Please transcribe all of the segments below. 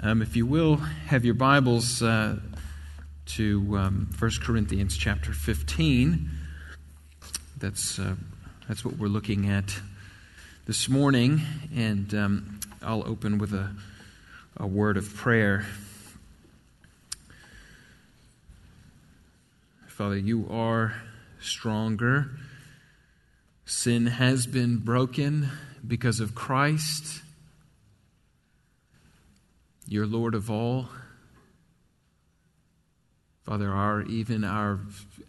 Um, if you will, have your Bibles uh, to um, 1 Corinthians chapter 15. That's, uh, that's what we're looking at this morning. And um, I'll open with a, a word of prayer. Father, you are stronger. Sin has been broken because of Christ. You're Lord of all. Father, our even our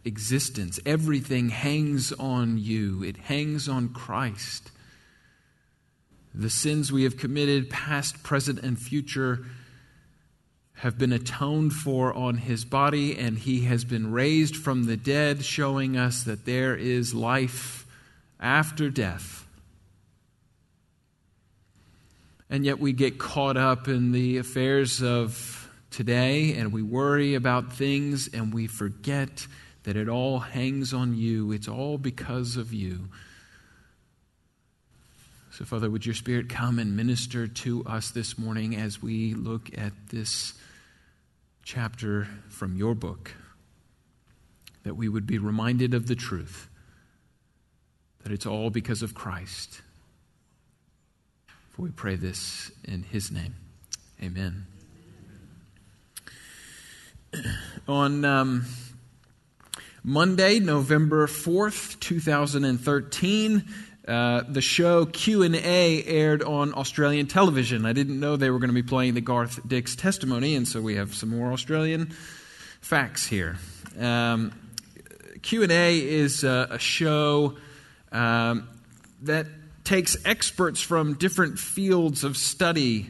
existence, everything hangs on you. It hangs on Christ. The sins we have committed, past, present, and future, have been atoned for on his body, and he has been raised from the dead, showing us that there is life after death. And yet we get caught up in the affairs of today and we worry about things and we forget that it all hangs on you. It's all because of you. So, Father, would your Spirit come and minister to us this morning as we look at this chapter from your book? That we would be reminded of the truth, that it's all because of Christ for we pray this in his name. Amen. On um, Monday, November 4th, 2013, uh, the show q&a aired on australian television i didn't know they were going to be playing the garth dix testimony and so we have some more australian facts here um, q&a is a, a show um, that takes experts from different fields of study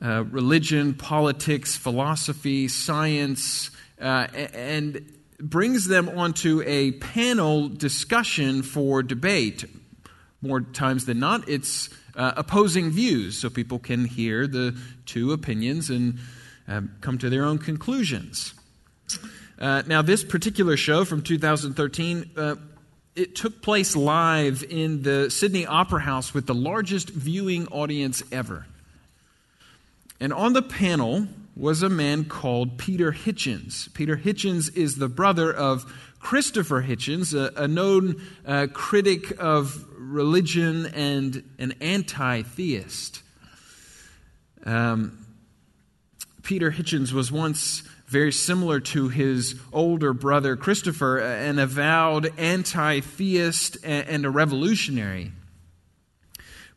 uh, religion, politics, philosophy, science, uh, and brings them onto a panel discussion for debate. More times than not, it's uh, opposing views, so people can hear the two opinions and um, come to their own conclusions. Uh, now, this particular show from 2013 it took place live in the Sydney Opera House with the largest viewing audience ever. And on the panel was a man called Peter Hitchens. Peter Hitchens is the brother of Christopher Hitchens, a, a known uh, critic of religion and an anti theist. Um, Peter Hitchens was once very similar to his older brother Christopher, an avowed anti theist and a revolutionary.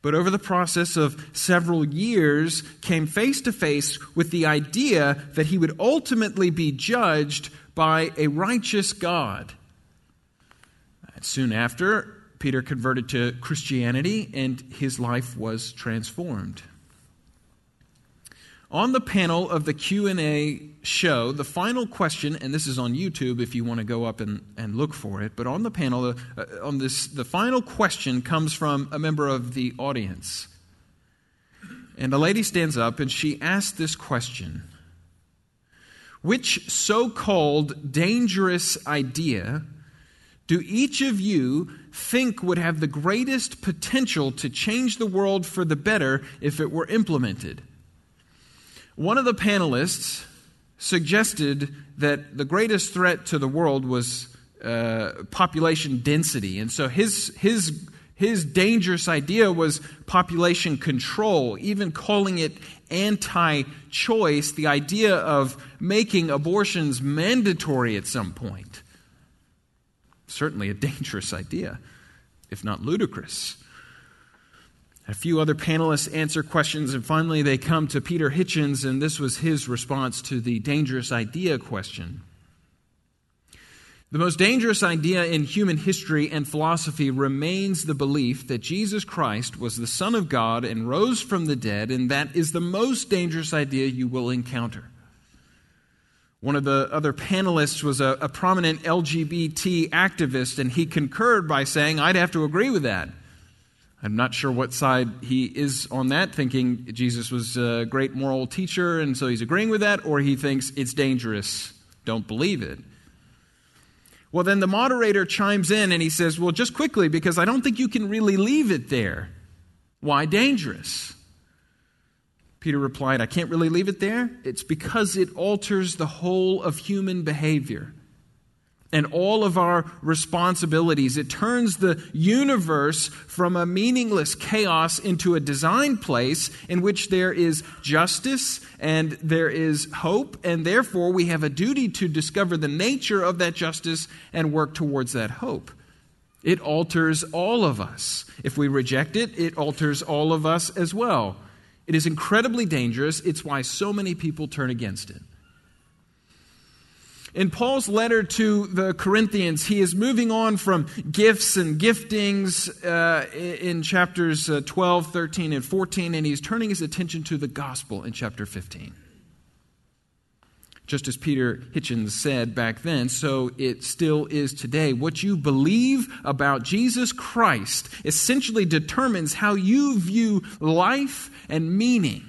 But over the process of several years, came face to face with the idea that he would ultimately be judged by a righteous God. Soon after, Peter converted to Christianity and his life was transformed. On the panel of the Q&A show, the final question, and this is on YouTube if you want to go up and, and look for it, but on the panel, uh, uh, on this, the final question comes from a member of the audience. And a lady stands up and she asks this question Which so called dangerous idea do each of you think would have the greatest potential to change the world for the better if it were implemented? One of the panelists suggested that the greatest threat to the world was uh, population density. And so his, his, his dangerous idea was population control, even calling it anti choice, the idea of making abortions mandatory at some point. Certainly a dangerous idea, if not ludicrous. A few other panelists answer questions, and finally they come to Peter Hitchens, and this was his response to the dangerous idea question. The most dangerous idea in human history and philosophy remains the belief that Jesus Christ was the Son of God and rose from the dead, and that is the most dangerous idea you will encounter. One of the other panelists was a, a prominent LGBT activist, and he concurred by saying, I'd have to agree with that. I'm not sure what side he is on that, thinking Jesus was a great moral teacher and so he's agreeing with that, or he thinks it's dangerous, don't believe it. Well, then the moderator chimes in and he says, Well, just quickly, because I don't think you can really leave it there. Why dangerous? Peter replied, I can't really leave it there. It's because it alters the whole of human behavior and all of our responsibilities. It turns the universe from a meaningless chaos into a designed place in which there is justice and there is hope, and therefore we have a duty to discover the nature of that justice and work towards that hope. It alters all of us. If we reject it, it alters all of us as well. It is incredibly dangerous. It's why so many people turn against it. In Paul's letter to the Corinthians, he is moving on from gifts and giftings uh, in chapters uh, 12, 13, and 14, and he's turning his attention to the gospel in chapter 15. Just as Peter Hitchens said back then, so it still is today. What you believe about Jesus Christ essentially determines how you view life and meaning.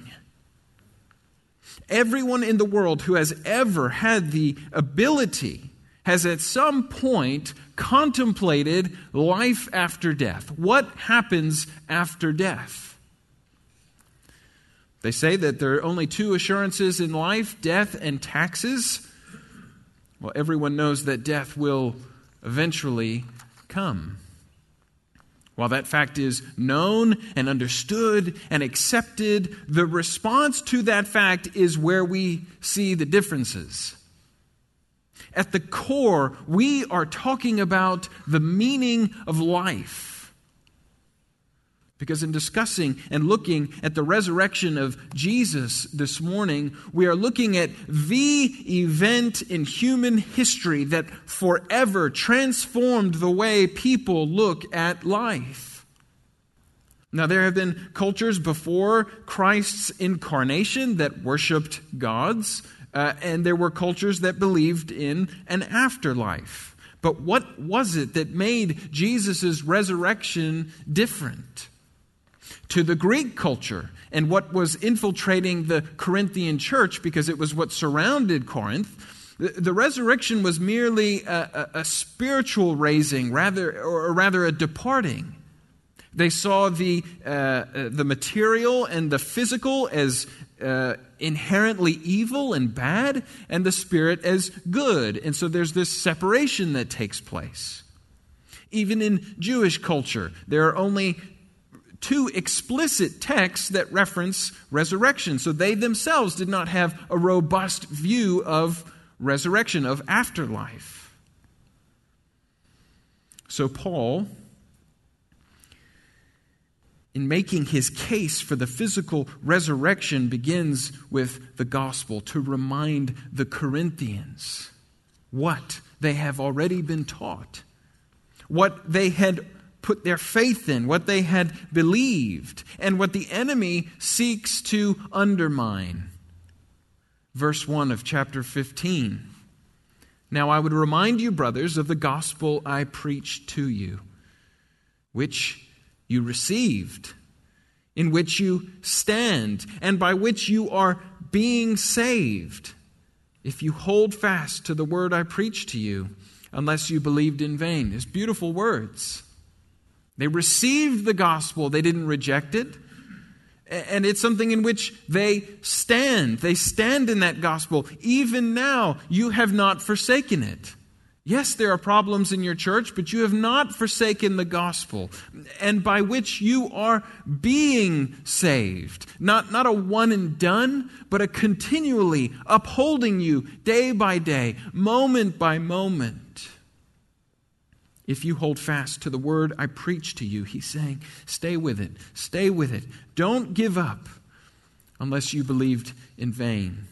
Everyone in the world who has ever had the ability has at some point contemplated life after death. What happens after death? They say that there are only two assurances in life death and taxes. Well, everyone knows that death will eventually come. While that fact is known and understood and accepted, the response to that fact is where we see the differences. At the core, we are talking about the meaning of life. Because in discussing and looking at the resurrection of Jesus this morning, we are looking at the event in human history that forever transformed the way people look at life. Now, there have been cultures before Christ's incarnation that worshiped gods, uh, and there were cultures that believed in an afterlife. But what was it that made Jesus' resurrection different? To the Greek culture and what was infiltrating the Corinthian church because it was what surrounded Corinth. The, resurrection was merely a, a, a spiritual raising, rather, or rather a departing. They saw the, uh, uh, the material and the physical as uh, inherently evil and bad, and the spirit as good. And so there's this separation that takes place. Even in Jewish culture, there are only two explicit texts that reference resurrection. So they themselves did not have a robust view of resurrection, of afterlife. So Paul, in making his case for the physical resurrection, begins with the gospel to remind the Corinthians what they have already been taught, what they had put their faith in, what they had believed, and what the enemy seeks to undermine. Verse 1 of chapter 15. Now I would remind you, brothers, of the gospel I preached to you, which you received, in which you stand, and by which you are being saved, if you hold fast to the word I preached to you, unless you believed in vain. It's beautiful words. They received the gospel, they didn't reject it. And it's something in which they stand. They stand in that gospel. Even now, you have not forsaken it. Yes, there are problems in your church, but you have not forsaken the gospel, and by which you are being saved. Not, not a one and done, but a continually upholding you day by day, moment by moment if you hold fast to the word I preach to you. He's saying, stay with it, stay with it. Don't give up unless you believed in vain.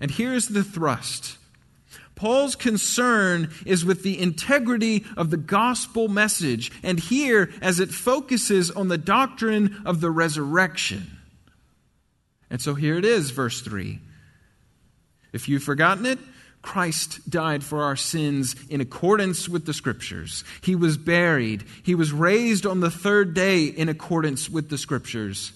And here's the thrust. Paul's concern is with the integrity of the gospel message, and here as it focuses on the doctrine of the resurrection. And so here it is, verse 3. If you've forgotten it, Christ died for our sins in accordance with the Scriptures. He was buried. He was raised on the third day in accordance with the Scriptures.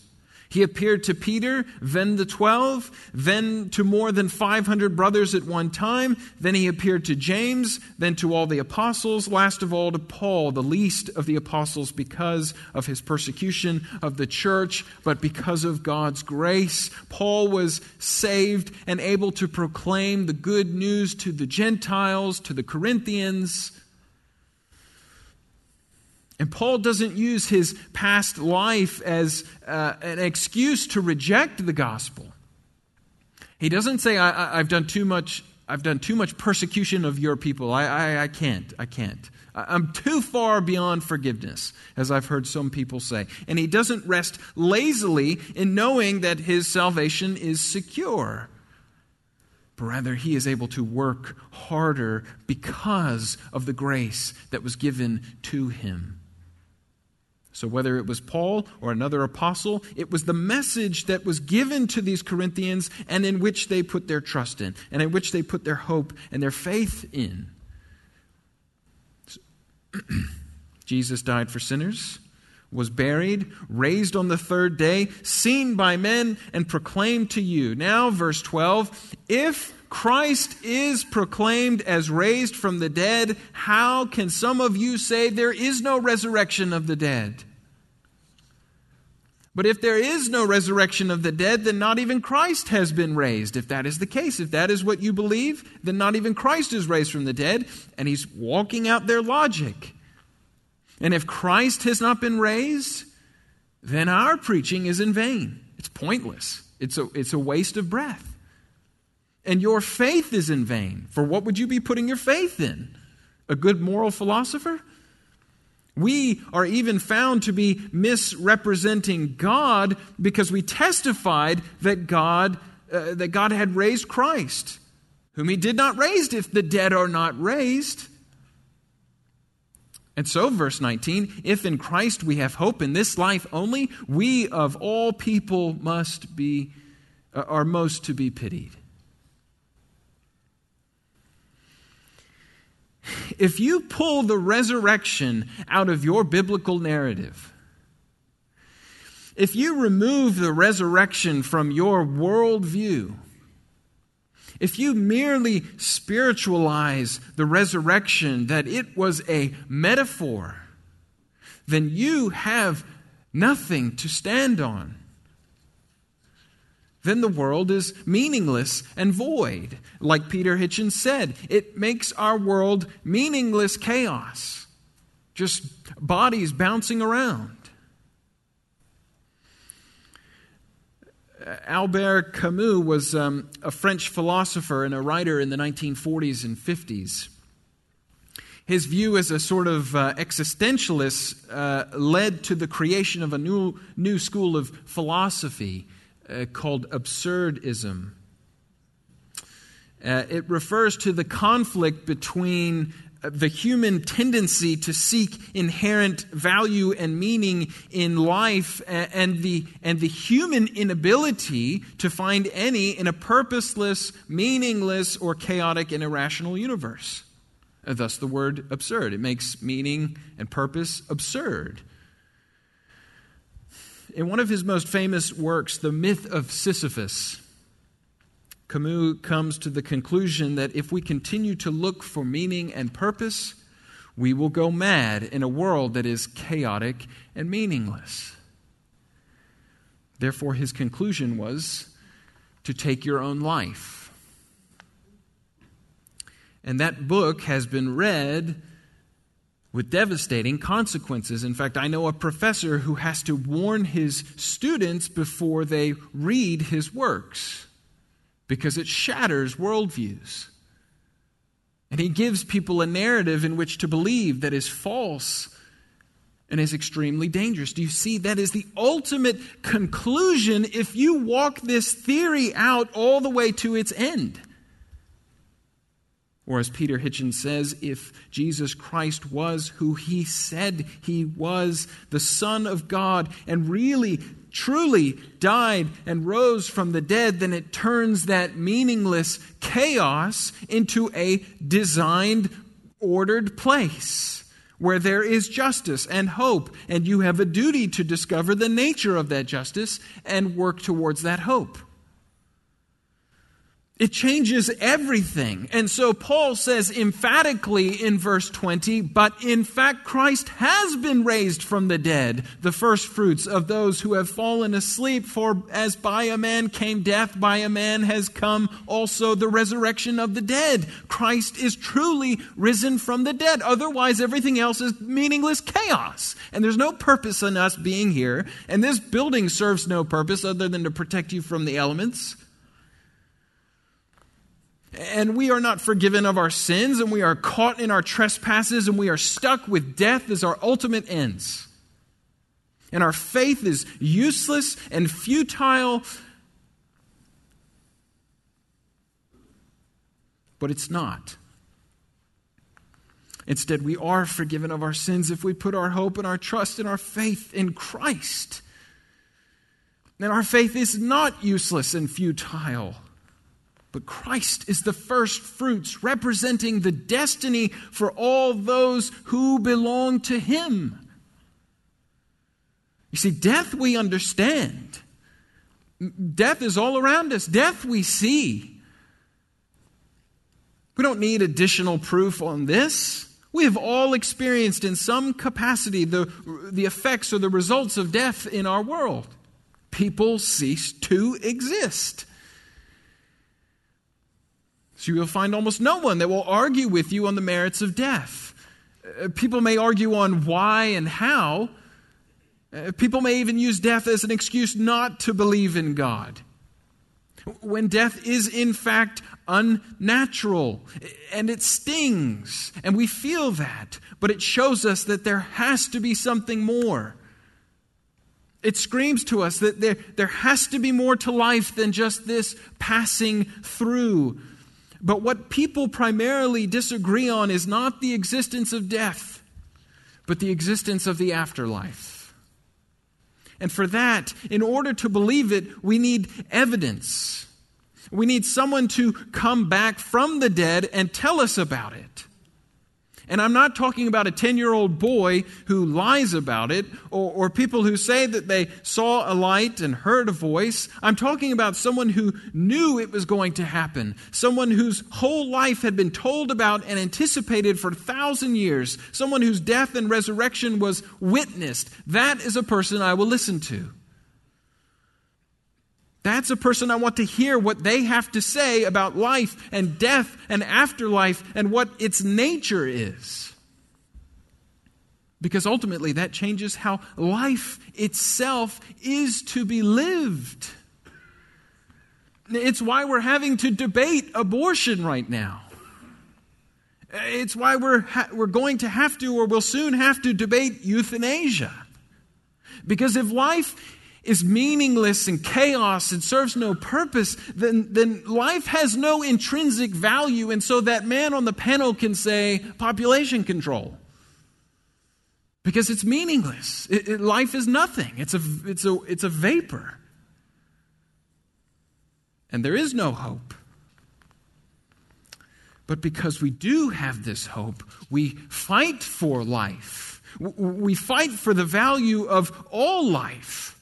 He appeared to Peter, then the twelve, then to more than 500 brothers at one time. Then he appeared to James, then to all the apostles, last of all to Paul, the least of the apostles because of his persecution of the church, but because of God's grace. Paul was saved and able to proclaim the good news to the Gentiles, to the Corinthians. And Paul doesn't use his past life as uh, an excuse to reject the gospel. He doesn't say, I, have done too much. I've done too much persecution of your people. I, I, I can't. I can't. I'm too far beyond forgiveness, as I've heard some people say. And he doesn't rest lazily in knowing that his salvation is secure. But rather, he is able to work harder because of the grace that was given to him. So, whether it was Paul or another apostle, it was the message that was given to these Corinthians and in which they put their trust in, and in which they put their hope and their faith in. Jesus died for sinners, was buried, raised on the third day, seen by men, and proclaimed to you. Now, verse 12 if Christ is proclaimed as raised from the dead, how can some of you say there is no resurrection of the dead? But if there is no resurrection of the dead, then not even Christ has been raised. If that is the case, if that is what you believe, then not even Christ is raised from the dead. And he's walking out their logic. And if Christ has not been raised, then our preaching is in vain. It's pointless, it's a, it's a waste of breath. And your faith is in vain. For what would you be putting your faith in? A good moral philosopher? We are even found to be misrepresenting God because we testified that God, uh, that God had raised Christ, whom he did not raise if the dead are not raised. And so, verse 19, if in Christ we have hope in this life only, we of all people must be, uh, are most to be pitied. If you pull the resurrection out of your biblical narrative, if you remove the resurrection from your worldview, if you merely spiritualize the resurrection that it was a metaphor, then you have nothing to stand on then the world is meaningless and void. Like Peter Hitchens said, it makes our world meaningless chaos, just bodies bouncing around. Albert Camus was um, a French philosopher and a writer in the 1940s and 50s. His view as a sort of uh, existentialist uh, led to the creation of a new, new school of philosophy uh, called absurdism. Uh, it refers to the conflict between uh, the human tendency to seek inherent value and meaning in life and the, and the human inability to find any in a purposeless, meaningless, or chaotic and irrational universe. And thus the word absurd. It makes meaning and purpose absurd. In one of his most famous works, The Myth of Sisyphus, Camus comes to the conclusion that if we continue to look for meaning and purpose, we will go mad in a world that is chaotic and meaningless. Therefore, his conclusion was to take your own life. And that book has been read with devastating consequences. In fact, I know a professor who has to warn his students before they read his works because it shatters worldviews. And he gives people a narrative in which to believe that is false and is extremely dangerous. Do you see? That is the ultimate conclusion if you walk this theory out all the way to its end. Or, as Peter Hitchens says, if Jesus Christ was who he said he was, the Son of God, and really, truly died and rose from the dead, then it turns that meaningless chaos into a designed, ordered place where there is justice and hope, and you have a duty to discover the nature of that justice and work towards that hope. It changes everything. And so Paul says emphatically in verse 20, but in fact Christ has been raised from the dead, the first fruits of those who have fallen asleep. For as by a man came death, by a man has come also the resurrection of the dead. Christ is truly risen from the dead. Otherwise, everything else is meaningless chaos. And there's no purpose in us being here. And this building serves no purpose other than to protect you from the elements and we are not forgiven of our sins, and we are caught in our trespasses, and we are stuck with death as our ultimate ends. And our faith is useless and futile. But it's not. Instead, we are forgiven of our sins if we put our hope and our trust and our faith in Christ. And our faith is not useless and futile. But Christ is the first fruits, representing the destiny for all those who belong to Him. You see, death we understand. Death is all around us, death we see. We don't need additional proof on this. We have all experienced in some capacity the, the effects or the results of death in our world. People cease to exist. So you'll find almost no one that will argue with you on the merits of death. Uh, people may argue on why and how. Uh, people may even use death as an excuse not to believe in God. When death is in fact unnatural and it stings, and we feel that, but it shows us that there has to be something more. It screams to us that there, there has to be more to life than just this passing through. But what people primarily disagree on is not the existence of death, but the existence of the afterlife. And for that, in order to believe it, we need evidence. We need someone to come back from the dead and tell us about it. And I'm not talking about a 10 year old boy who lies about it or, or, people who say that they saw a light and heard a voice. I'm talking about someone who knew it was going to happen, someone whose whole life had been told about and anticipated for a thousand years, someone whose death and resurrection was witnessed. That is a person I will listen to. That's a person I want to hear what they have to say about life and death and afterlife and what its nature is. Because ultimately, that changes how life itself is to be lived. It's why we're having to debate abortion right now. It's why we're, ha- we're going to have to, or will soon have to, debate euthanasia. Because if life is meaningless and chaos and serves no purpose, then, then life has no intrinsic value. And so that man on the panel can say population control. Because it's meaningless. It, it, life is nothing, it's a, it's, a, it's a vapor. And there is no hope. But because we do have this hope, we fight for life. We fight for the value of all life.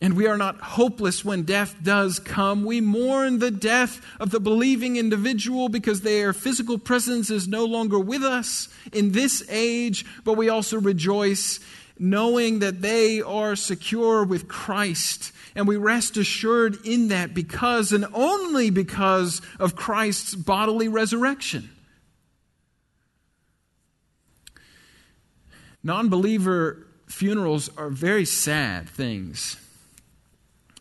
And we are not hopeless when death does come. We mourn the death of the believing individual because their physical presence is no longer with us in this age, but we also rejoice knowing that they are secure with Christ. And we rest assured in that because and only because of Christ's bodily resurrection. Non believer funerals are very sad things.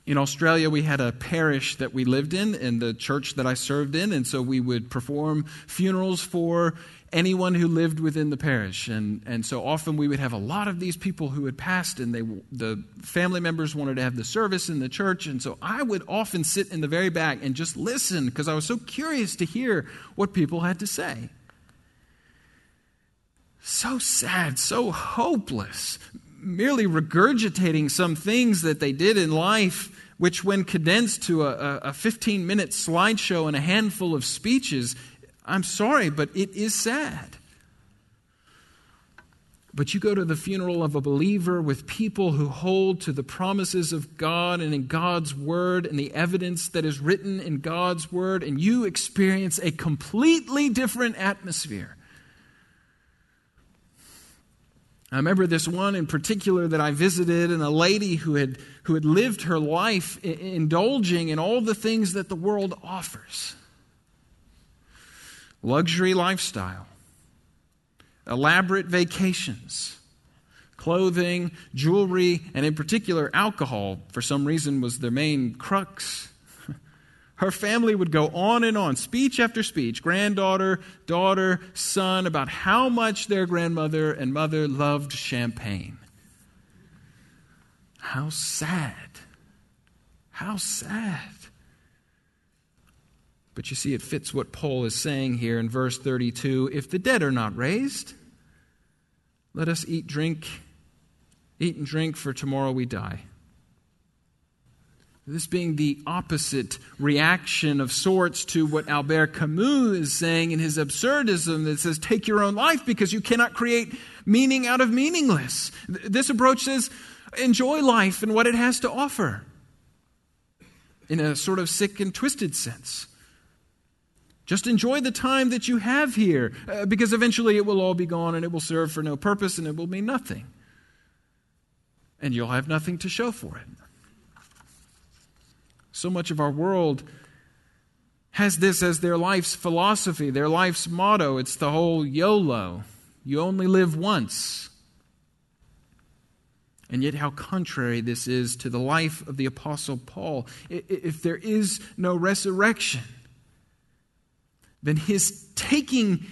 In Australia, we had a parish that we lived in, in the church that I served in, and so we would perform funerals for anyone who lived within the parish. And, and so often we would have a lot of these people who had passed, and they, the family members wanted to have the service in the church. And so I would often sit in the very back and just listen because I was so curious to hear what people had to say. So sad, so hopeless, merely regurgitating some things that they did in life which, when condensed to a, a 15 minute slideshow and a handful of speeches, I'm sorry, but it is sad. But you go to the funeral of a believer with people who hold to the promises of God and in God's Word and the evidence that is written in God's Word, and you experience a completely different atmosphere. I remember this one in particular that I visited, and a lady who had, who had lived her life indulging in all the things that the world offers luxury lifestyle elaborate vacations, clothing, jewelry, and in particular, alcohol, for some reason, was their main crux. Her family would go on and on, speech after speech, granddaughter, daughter, son, about how much their grandmother and mother loved champagne. How sad. How sad. But you see, it fits what Paul is saying here in verse 32 if the dead are not raised, let us eat, drink, eat and drink, for tomorrow we die. This being the opposite reaction of sorts to what Albert Camus is saying in his absurdism that says, take your own life because you cannot create meaning out of meaningless. This approach says, enjoy life and what it has to offer in a sort of sick and twisted sense. Just enjoy the time that you have here, uh, because eventually it will all be gone and it will serve for no purpose and it will mean nothing. And you'll have nothing to show for it. So much of our world has this as their life's philosophy, their life's motto. It's the whole YOLO you only live once. And yet, how contrary this is to the life of the Apostle Paul. If there is no resurrection, then his taking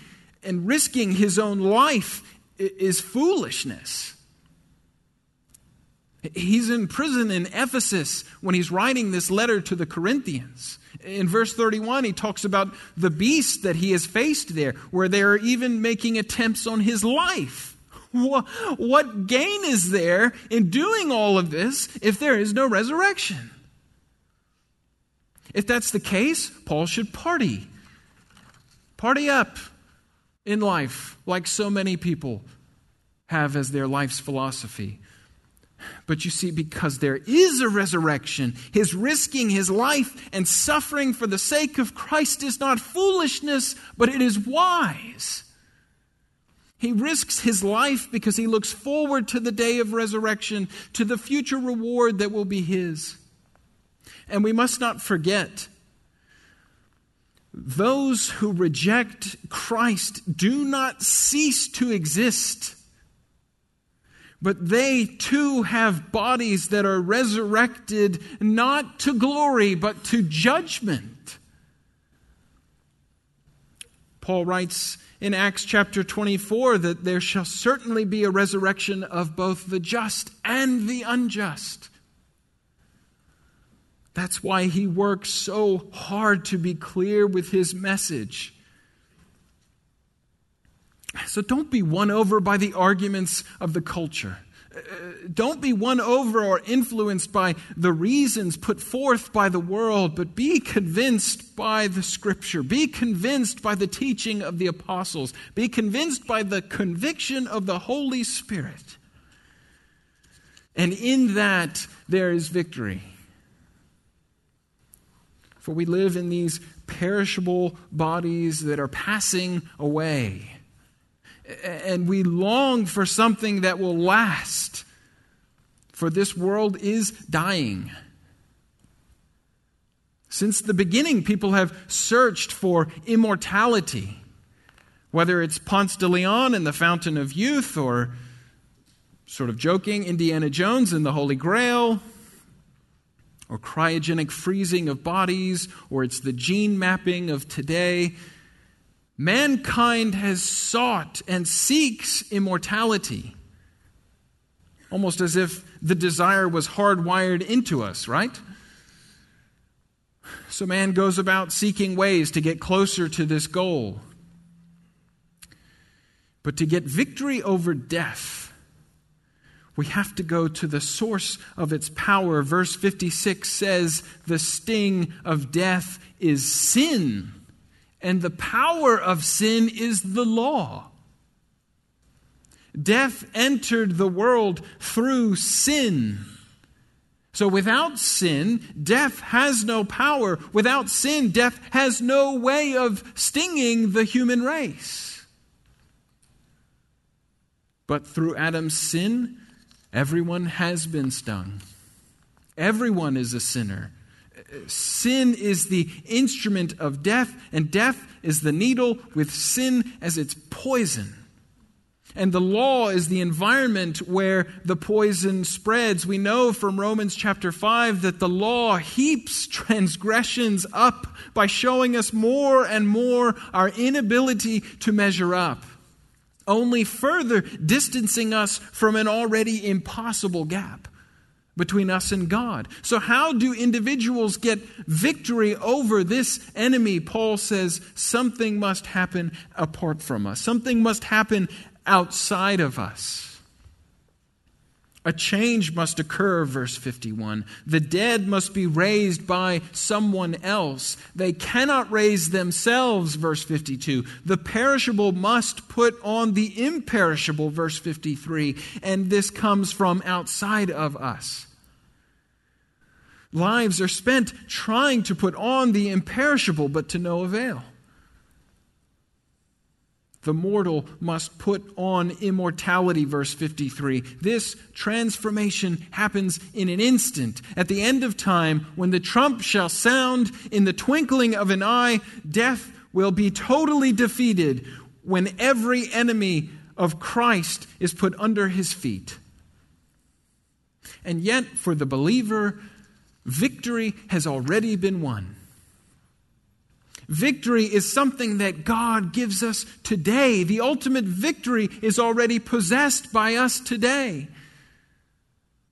and risking his own life is foolishness. He's in prison in Ephesus when he's writing this letter to the Corinthians. In verse 31, he talks about the beast that he has faced there, where they're even making attempts on his life. What gain is there in doing all of this if there is no resurrection? If that's the case, Paul should party Party up in life, like so many people have as their life's philosophy. But you see, because there is a resurrection, his risking his life and suffering for the sake of Christ is not foolishness, but it is wise. He risks his life because he looks forward to the day of resurrection, to the future reward that will be his. And we must not forget those who reject Christ do not cease to exist, but they too have bodies that are resurrected not to glory, but to judgment. Paul writes in Acts chapter 24 that there shall certainly be a resurrection of both the just and the unjust. That's why he works so hard to be clear with his message. So don't be won over by the arguments of the culture. Uh, don't be won over or influenced by the reasons put forth by the world, but be convinced by the scripture. Be convinced by the teaching of the apostles. Be convinced by the conviction of the Holy Spirit. And in that, there is victory. For we live in these perishable bodies that are passing away. And we long for something that will last. For this world is dying. Since the beginning, people have searched for immortality. Whether it's Ponce de Leon and the Fountain of Youth, or sort of joking, Indiana Jones and the Holy Grail, or cryogenic freezing of bodies, or it's the gene mapping of today. Mankind has sought and seeks immortality, almost as if the desire was hardwired into us, right? So man goes about seeking ways to get closer to this goal. But to get victory over death, we have to go to the source of its power. Verse 56 says, The sting of death is sin, and the power of sin is the law. Death entered the world through sin. So without sin, death has no power. Without sin, death has no way of stinging the human race. But through Adam's sin, everyone has been stung. Everyone is a sinner. Sin is the instrument of death, and death is the needle with sin as its poison. And the law is the environment where the poison spreads. We know from Romans chapter 5 that the law heaps transgressions up by showing us more and more our inability to measure up, only further distancing us from an already impossible gap between us and God. So, how do individuals get victory over this enemy? Paul says something must happen apart from us, something must happen outside of us. A change must occur, verse 51. The dead must be raised by someone else. They cannot raise themselves, verse 52. The perishable must put on the imperishable, verse 53. And this comes from outside of us. Lives are spent trying to put on the imperishable, but to no avail the mortal must put on immortality, verse 53. This transformation happens in an instant. At the end of time, when the trump shall sound in the twinkling of an eye, death will be totally defeated when every enemy of Christ is put under his feet. And yet, for the believer, victory has already been won. Victory is something that God gives us today. The ultimate victory is already possessed by us today.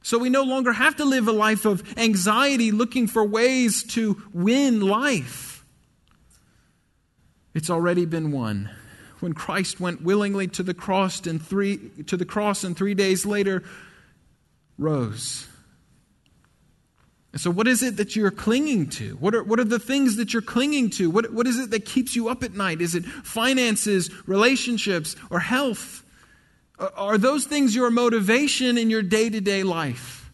So we no longer have to live a life of anxiety looking for ways to win life. It's already been won. When Christ went willingly to the cross and three to the cross and 3 days later rose. And so, what is it that you're clinging to? What are, what are the things that you're clinging to? What, what is it that keeps you up at night? Is it finances, relationships, or health? Are those things your motivation in your day to day life?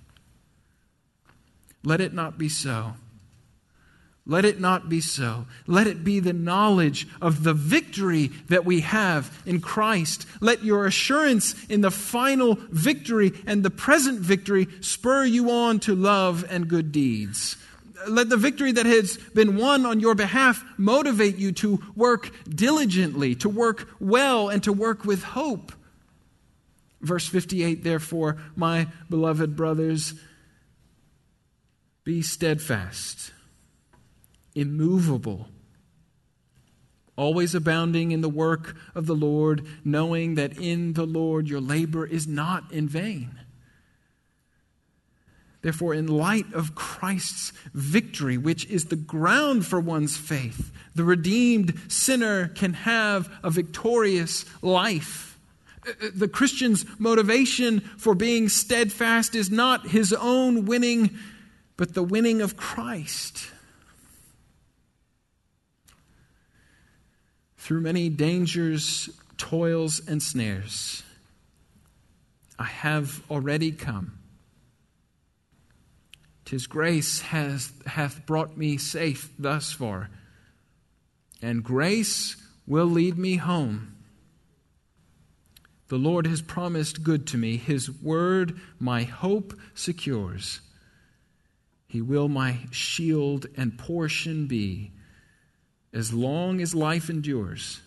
Let it not be so. Let it not be so. Let it be the knowledge of the victory that we have in Christ. Let your assurance in the final victory and the present victory spur you on to love and good deeds. Let the victory that has been won on your behalf motivate you to work diligently, to work well, and to work with hope. Verse 58 Therefore, my beloved brothers, be steadfast immovable, always abounding in the work of the Lord, knowing that in the Lord your labor is not in vain. Therefore, in light of Christ's victory, which is the ground for one's faith, the redeemed sinner can have a victorious life. The Christian's motivation for being steadfast is not his own winning, but the winning of Christ. Through many dangers, toils, and snares. I have already come. Tis grace has, hath brought me safe thus far, and grace will lead me home. The Lord has promised good to me. His word my hope secures. He will my shield and portion be as long as life endures.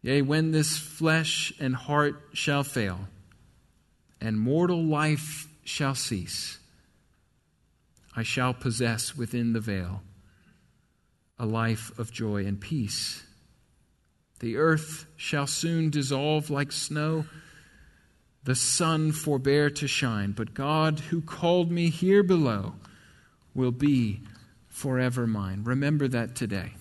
Yea, when this flesh and heart shall fail, and mortal life shall cease, I shall possess within the veil a life of joy and peace. The earth shall soon dissolve like snow, the sun forbear to shine, but God, who called me here below, will be forever mine. Remember that today.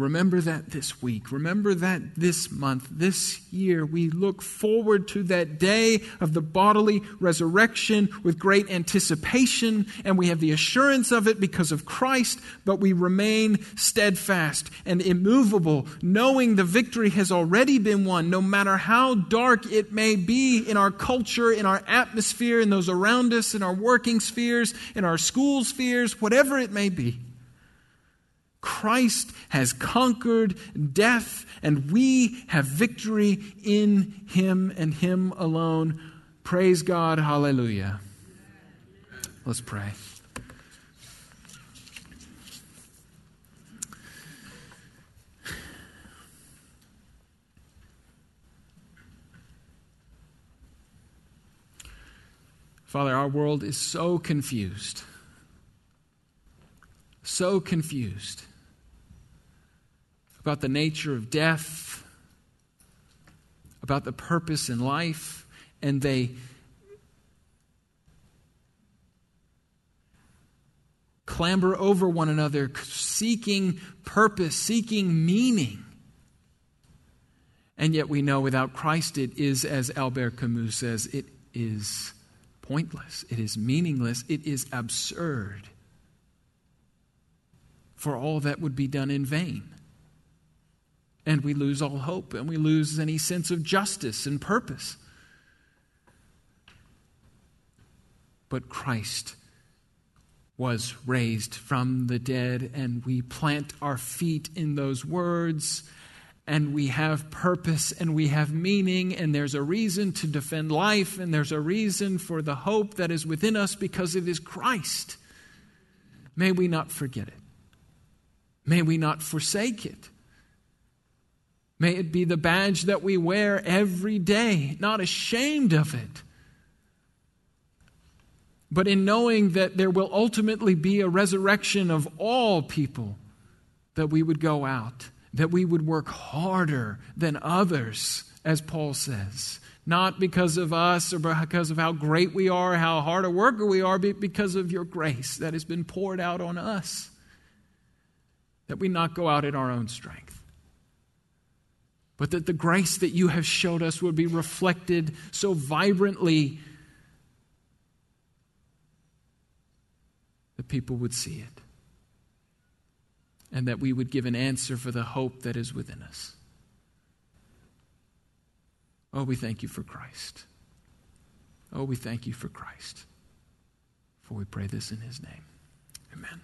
Remember that this week. Remember that this month, this year. We look forward to that day of the bodily resurrection with great anticipation, and we have the assurance of it because of Christ, but we remain steadfast and immovable, knowing the victory has already been won, no matter how dark it may be in our culture, in our atmosphere, in those around us, in our working spheres, in our school spheres, whatever it may be. Christ has conquered death, and we have victory in Him and Him alone. Praise God. Hallelujah. Let's pray. Father, our world is so confused. So confused about the nature of death, about the purpose in life, and they clamber over one another, seeking purpose, seeking meaning. And yet we know without Christ it is, as Albert Camus says, it is pointless, it is meaningless, it is absurd. For all that would be done in vain and we lose all hope and we lose any sense of justice and purpose. But Christ was raised from the dead, and we plant our feet in those words, and we have purpose and we have meaning, and there's a reason to defend life, and there's a reason for the hope that is within us because it is Christ. May we not forget it. May we not forsake it. May it be the badge that we wear every day, not ashamed of it. But in knowing that there will ultimately be a resurrection of all people, that we would go out, that we would work harder than others, as Paul says. Not because of us or because of how great we are, how hard a worker we are, but because of your grace that has been poured out on us. That we not go out in our own strength but that the grace that you have showed us would be reflected so vibrantly that people would see it. And that we would give an answer for the hope that is within us. Oh, we thank you for Christ. Oh, we thank you for Christ. For we pray this in his name. Amen.